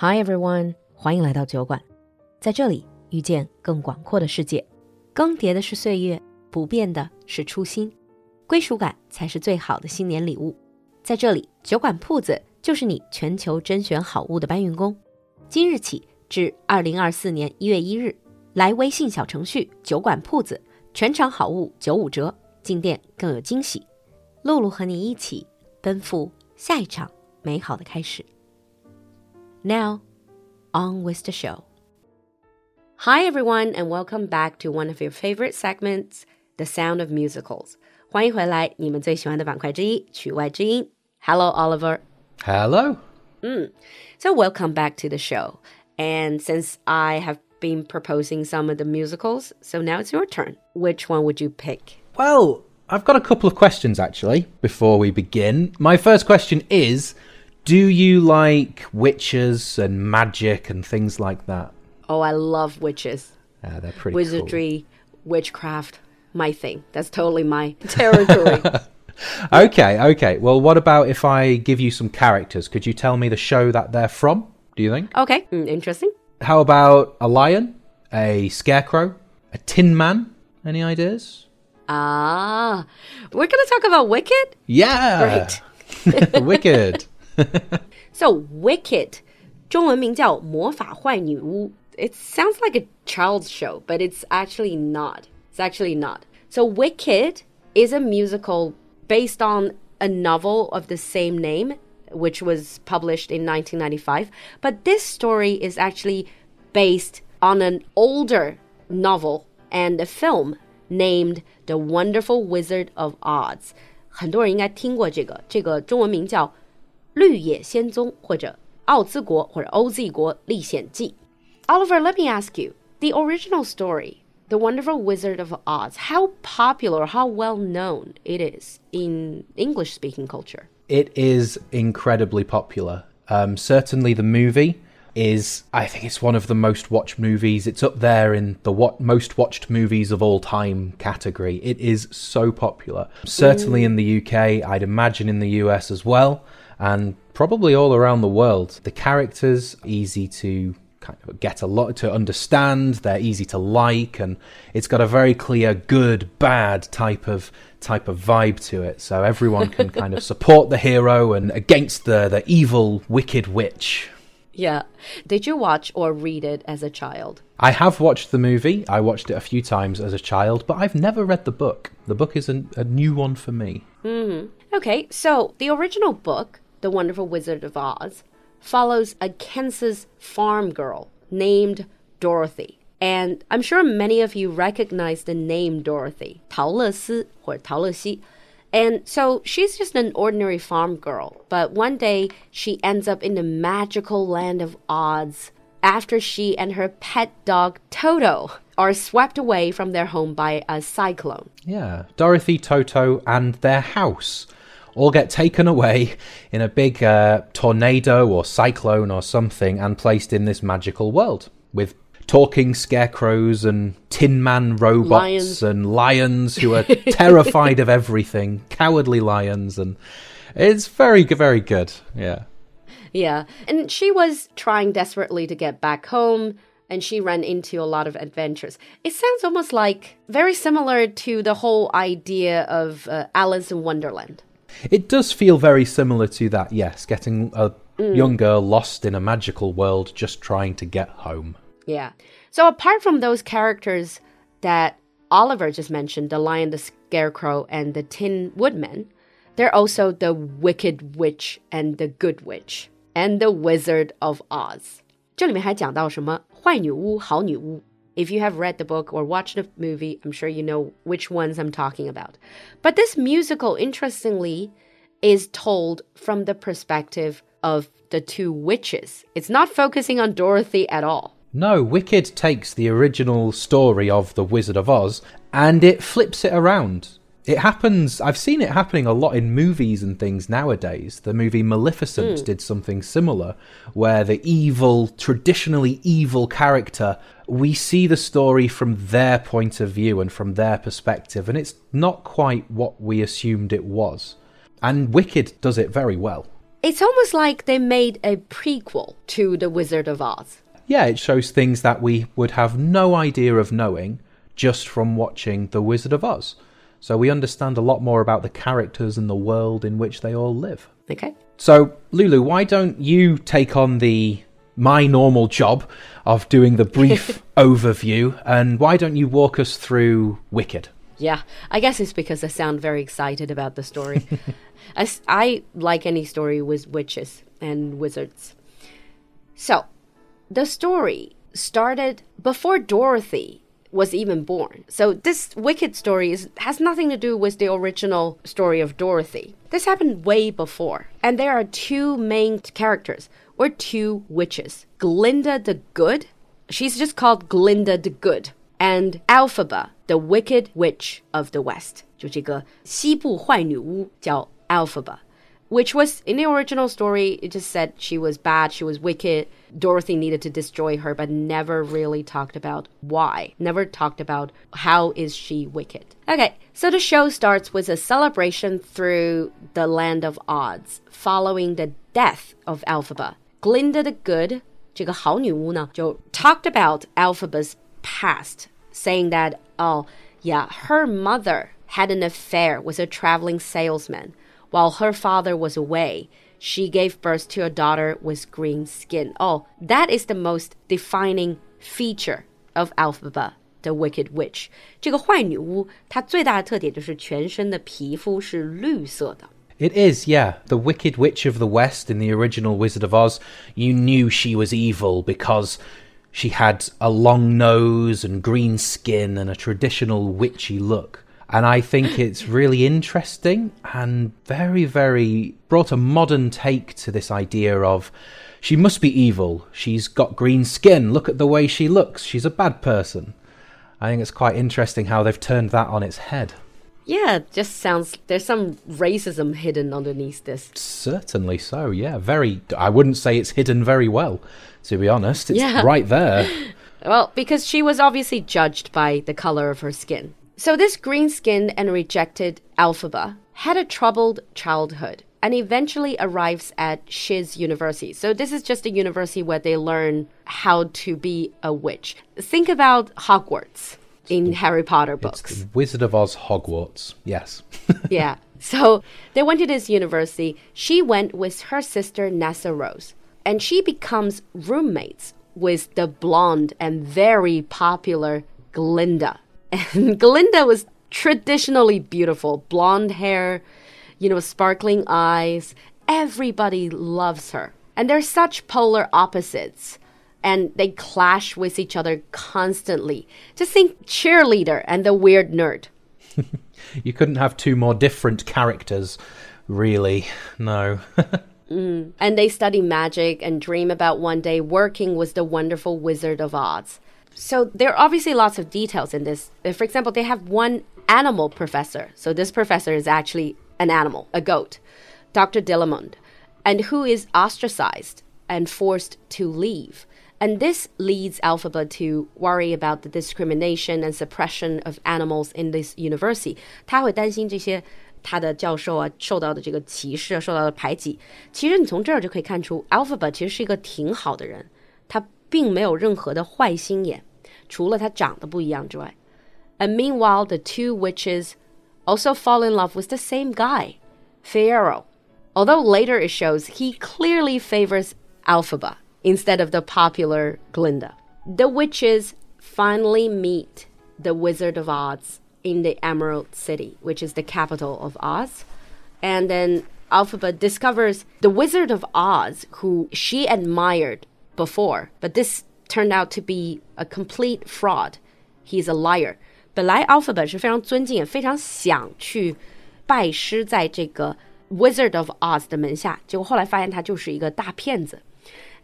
Hi everyone，欢迎来到酒馆，在这里遇见更广阔的世界。更迭的是岁月，不变的是初心，归属感才是最好的新年礼物。在这里，酒馆铺子就是你全球甄选好物的搬运工。今日起至二零二四年一月一日，来微信小程序“酒馆铺子”，全场好物九五折，进店更有惊喜。露露和你一起奔赴下一场美好的开始。Now, on with the show. Hi, everyone, and welcome back to one of your favorite segments, The Sound of Musicals. 欢迎回来，你们最喜欢的板块之一——曲外之音。Hello, Oliver. Hello. So, welcome back to the show. And since I have been proposing some of the musicals, so now it's your turn. Which one would you pick? Well, I've got a couple of questions actually before we begin. My first question is do you like witches and magic and things like that? Oh, I love witches. Yeah, they're pretty Wizardry, witchcraft, my thing. That's totally my territory. Okay, okay. Well, what about if I give you some characters? Could you tell me the show that they're from? Do you think? okay, mm, interesting. How about a lion, a scarecrow, a tin man? Any ideas? Ah, we're going to talk about Wicked? Yeah. Great. Wicked. So, Wicked, 中文名叫魔法坏女巫. It sounds like a child's show, but it's actually not. It's actually not. So, Wicked is a musical based on a novel of the same name, which was published in 1995. But this story is actually based on an older novel and a film named The Wonderful Wizard of Oz. 很多人应该听过这个，这个中文名叫《 绿野仙踪》或者《奥兹国》或者《OZ 国历险记》。Oliver, let me ask you: the original story, The Wonderful Wizard of Oz, how popular, how well known it is in English-speaking culture? It is incredibly popular. Um, certainly, the movie is, I think, it's one of the most watched movies. It's up there in the what most watched movies of all time category. It is so popular. Certainly in the UK, I'd imagine in the US as well, and probably all around the world. The characters easy to kind of get a lot to understand. They're easy to like, and it's got a very clear good bad type of type of vibe to it. So everyone can kind of support the hero and against the the evil wicked witch. Yeah. Did you watch or read it as a child? I have watched the movie. I watched it a few times as a child, but I've never read the book. The book is a, a new one for me. Hmm. Okay, so the original book, The Wonderful Wizard of Oz, follows a Kansas farm girl named Dorothy. And I'm sure many of you recognize the name Dorothy, 陶乐丝或陶乐西. And so she's just an ordinary farm girl. But one day she ends up in the magical land of Oz after she and her pet dog Toto are swept away from their home by a cyclone. Yeah, Dorothy, Toto, and their house all get taken away in a big uh, tornado or cyclone or something and placed in this magical world with talking scarecrows and tin man robots Lions. and lions who are terrified of everything, cowardly lions, and it's very, very good. Yeah. Yeah. And she was trying desperately to get back home and she ran into a lot of adventures. It sounds almost like very similar to the whole idea of uh, Alice in Wonderland. It does feel very similar to that, yes, getting a young girl lost in a magical world just trying to get home. Yeah. So apart from those characters that Oliver just mentioned, the lion, the scarecrow, and the tin woodman, there are also the wicked witch and the good witch and the wizard of Oz. 这里面还讲到什么坏女巫、好女巫。 if you have read the book or watched the movie, I'm sure you know which ones I'm talking about. But this musical, interestingly, is told from the perspective of the two witches. It's not focusing on Dorothy at all. No, Wicked takes the original story of The Wizard of Oz and it flips it around. It happens, I've seen it happening a lot in movies and things nowadays. The movie Maleficent hmm. did something similar, where the evil, traditionally evil character, we see the story from their point of view and from their perspective, and it's not quite what we assumed it was. And Wicked does it very well. It's almost like they made a prequel to The Wizard of Oz. Yeah, it shows things that we would have no idea of knowing just from watching The Wizard of Oz. So we understand a lot more about the characters and the world in which they all live. Okay. So, Lulu, why don't you take on the my normal job of doing the brief overview and why don't you walk us through Wicked? Yeah, I guess it's because I sound very excited about the story. As I like any story with witches and wizards. So, the story started before Dorothy was even born. So this wicked story is, has nothing to do with the original story of Dorothy. This happened way before. And there are two main characters, or two witches. Glinda the Good, she's just called Glinda the Good, and Elphaba, the Wicked Witch of the West. 就这个西部坏女巫叫 Elphaba。which was in the original story, it just said she was bad, she was wicked. Dorothy needed to destroy her, but never really talked about why. Never talked about how is she wicked. Okay, so the show starts with a celebration through the land of Oz, following the death of Elphaba. Glinda the Good, talked about Elphaba's past, saying that, oh, yeah, her mother had an affair with a traveling salesman while her father was away. She gave birth to a daughter with green skin. Oh, that is the most defining feature of Elphaba. The Wicked witch it is yeah. The Wicked Witch of the West in the original Wizard of Oz, you knew she was evil because she had a long nose and green skin and a traditional witchy look. And I think it's really interesting and very, very brought a modern take to this idea of she must be evil. She's got green skin. Look at the way she looks. She's a bad person. I think it's quite interesting how they've turned that on its head. Yeah, just sounds there's some racism hidden underneath this. Certainly so, yeah. Very I wouldn't say it's hidden very well, to be honest. It's yeah. right there. well, because she was obviously judged by the color of her skin. So, this green skinned and rejected Elphaba had a troubled childhood and eventually arrives at Shiz University. So, this is just a university where they learn how to be a witch. Think about Hogwarts in Harry Potter books. Wizard of Oz Hogwarts, yes. yeah. So, they went to this university. She went with her sister Nessa Rose, and she becomes roommates with the blonde and very popular Glinda. And Glinda was traditionally beautiful, blonde hair, you know, sparkling eyes. Everybody loves her. And they're such polar opposites. And they clash with each other constantly. Just think cheerleader and the weird nerd. you couldn't have two more different characters, really. No. mm. And they study magic and dream about one day working with the wonderful Wizard of Oz. So there are obviously lots of details in this. Uh, for example, they have one animal professor. So this professor is actually an animal, a goat, Dr. Dillamond, and who is ostracized and forced to leave. And this leads Elphaba to worry about the discrimination and suppression of animals in this university. 他会担心这些他的教授啊受到的这个歧视啊受到的排挤。其实你从这儿就可以看出，Elphaba 其实是一个挺好的人。他并没有任何的坏心眼，除了他长得不一样之外。And meanwhile, the two witches also fall in love with the same guy, Fiyero. Although later it shows he clearly favors Elphaba instead of the popular Glinda. The witches finally meet the Wizard of Oz in the Emerald City, which is the capital of Oz. And then Elphaba discovers the Wizard of Oz, who she admired before, but this turned out to be a complete fraud. He's a liar. 本来 Elphaba 是非常尊敬、也非常想去拜师在这个 Wizard of Oz 的门下，结果后来发现他就是一个大骗子。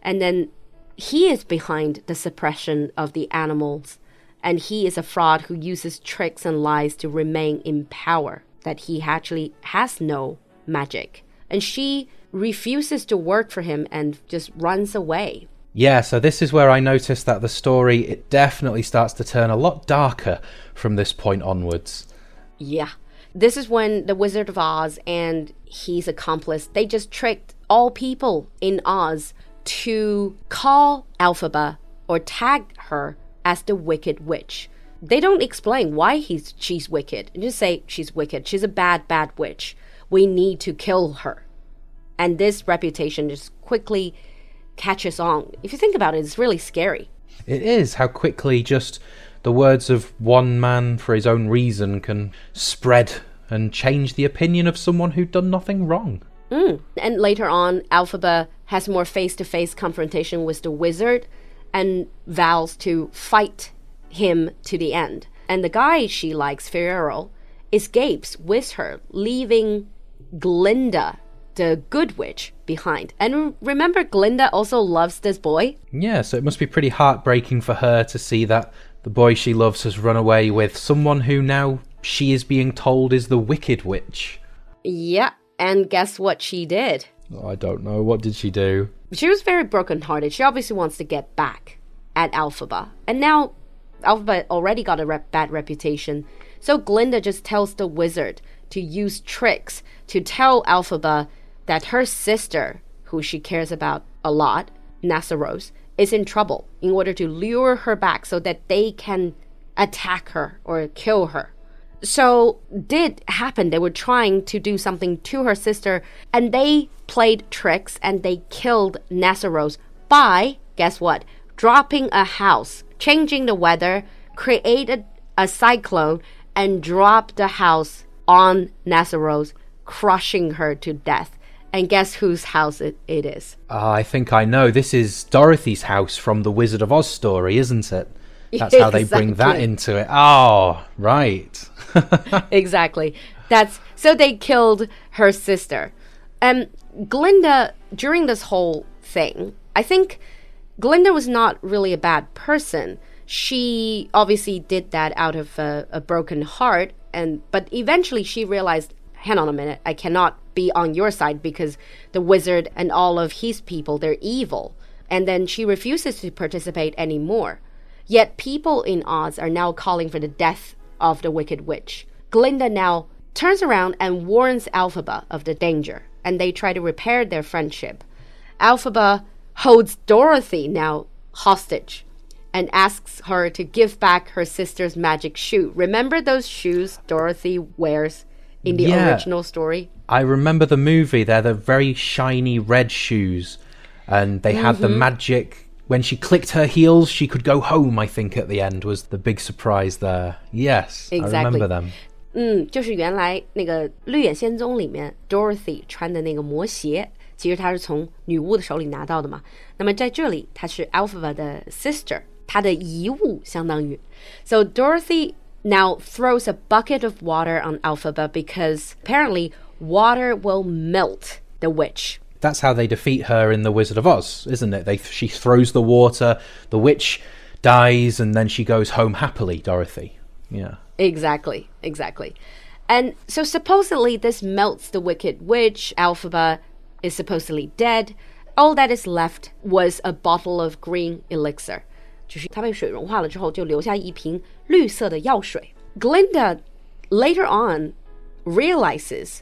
And then he is behind the suppression of the animals, and he is a fraud who uses tricks and lies to remain in power. That he actually has no magic, and she refuses to work for him and just runs away. Yeah, so this is where I noticed that the story it definitely starts to turn a lot darker from this point onwards. Yeah. This is when the Wizard of Oz and his accomplice they just tricked all people in Oz to call Elphaba or tag her as the Wicked Witch. They don't explain why he's she's wicked. Just say she's wicked. She's a bad, bad witch. We need to kill her. And this reputation just quickly catches on. If you think about it, it's really scary. It is how quickly just the words of one man for his own reason can spread and change the opinion of someone who'd done nothing wrong. Mm. And later on, Elphaba has more face to face confrontation with the wizard and vows to fight him to the end. And the guy she likes, Fiyero, escapes with her, leaving Glinda, the good witch, behind. And remember, Glinda also loves this boy? Yeah, so it must be pretty heartbreaking for her to see that the boy she loves has run away with someone who now she is being told is the Wicked Witch. Yeah, and guess what she did? Oh, I don't know. What did she do? She was very brokenhearted. She obviously wants to get back at Elphaba. And now Elphaba already got a rep bad reputation. So Glinda just tells the wizard to use tricks to tell Elphaba that her sister, who she cares about a lot, Nessarose, is in trouble in order to lure her back so that they can attack her or kill her. So, did happen. They were trying to do something to her sister, and they played tricks and they killed Nessarose by, guess what? Dropping a house, changing the weather, created a cyclone, and dropped the house on Nessarose, crushing her to death. And guess whose house it, it is? Uh, I think I know. This is Dorothy's house from the Wizard of Oz story, isn't it? That's how they bring that into it. Oh, right. exactly. That's so they killed her sister. And Glinda during this whole thing, I think Glinda was not really a bad person. She obviously did that out of a, a broken heart and but eventually she realized, hang on a minute, I cannot be on your side because the wizard and all of his people, they're evil. And then she refuses to participate anymore. Yet people in Oz are now calling for the death of the Wicked Witch. Glinda now turns around and warns Elphaba of the danger, and they try to repair their friendship. Elphaba holds Dorothy now hostage and asks her to give back her sister's magic shoe. Remember those shoes Dorothy wears in the yeah, original story? I remember the movie. They're the very shiny red shoes, and they mm -hmm. had the mm-hmm. magic when she clicked her heels, she could go home. I think at the end was the big surprise there. Yes, exactly. I remember them. 嗯，就是原来那个《绿野仙踪》里面 Dorothy 穿的那个魔鞋，其实她是从女巫的手里拿到的嘛。那么在这里，她是 Alphaba 的 sister，她的遗物相当于。So Dorothy now throws a bucket of water on Elphaba because apparently water will melt the witch that's how they defeat her in The Wizard of Oz, isn't it? They she throws the water, the witch dies, and then she goes home happily. Dorothy, yeah, exactly, exactly. And so supposedly this melts the wicked witch. Elphaba is supposedly dead. All that is left was a bottle of green elixir. 就是它被水融化了之后，就留下一瓶绿色的药水。Glinda later on realizes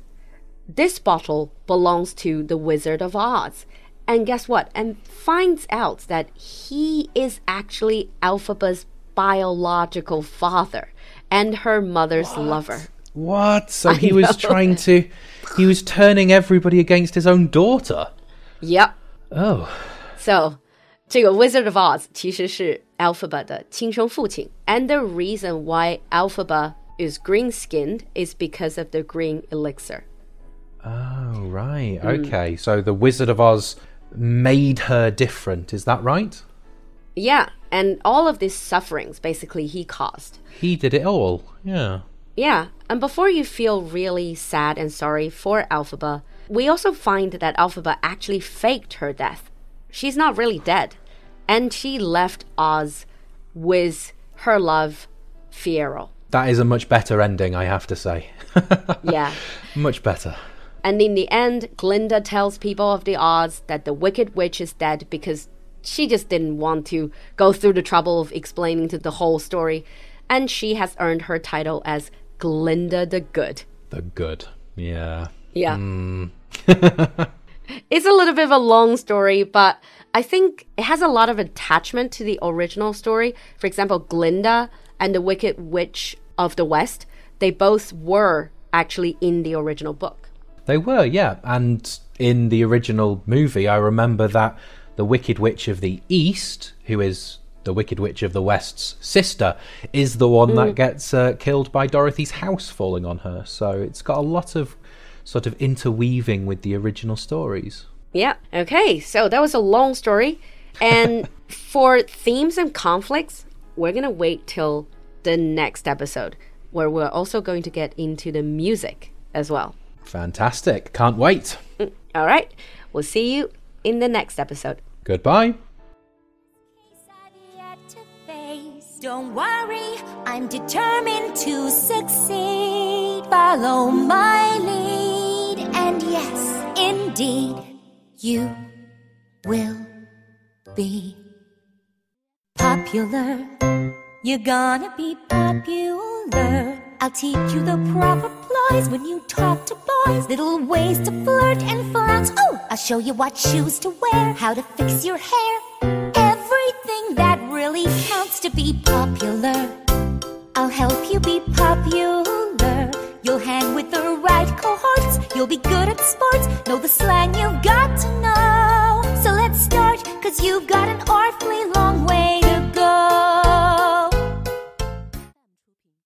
this bottle belongs to the Wizard of Oz. And guess what? And finds out that he is actually Elphaba's biological father and her mother's what? lover. What? So I he know. was trying to, he was turning everybody against his own daughter. Yep. Oh. So 这个《Wizard of Oz》其实是 Elphaba 的亲生父亲，and the reason why Elphaba is green-skinned is because of the green elixir. Oh, right. Mm. Okay. So the Wizard of Oz made her different. Is that right? Yeah. And all of these sufferings, basically, he caused. He did it all. Yeah. Yeah. And before you feel really sad and sorry for Elphaba, we also find that Elphaba actually faked her death. She's not really dead. And she left Oz with her love, Fiyero. That is a much better ending, I have to say. yeah. Much better. And in the end, Glinda tells people of the Oz that the Wicked Witch is dead because she just didn't want to go through the trouble of explaining to the whole story. And she has earned her title as Glinda the Good. The Good. Yeah. Yeah. Mm. it's a little bit of a long story, but I think it has a lot of attachment to the original story. For example, Glinda and the Wicked Witch of the West, they both were actually in the original book. They were, yeah. And in the original movie, I remember that the Wicked Witch of the East, who is the Wicked Witch of the West's sister, is the one that gets uh, killed by Dorothy's house falling on her. So it's got a lot of sort of interweaving with the original stories. Yeah. Okay. So that was a long story. And for themes and conflicts, we're going to wait till the next episode where we're also going to get into the music as well. Fantastic. Can't wait. Mm, all right. We'll see you in the next episode. Goodbye. Don't worry, I'm determined to succeed. Follow my lead, and yes, indeed, you will be popular. You're gonna be popular. I'll teach you the proper ploys when you talk to boys. Little ways to flirt and flounce. Oh, I'll show you what shoes to wear, how to fix your hair. Everything that really counts to be popular. I'll help you be popular. You'll hang with the right cohorts. You'll be good at sports. Know the slang you've got to know. So let's start, cause you've got an earthly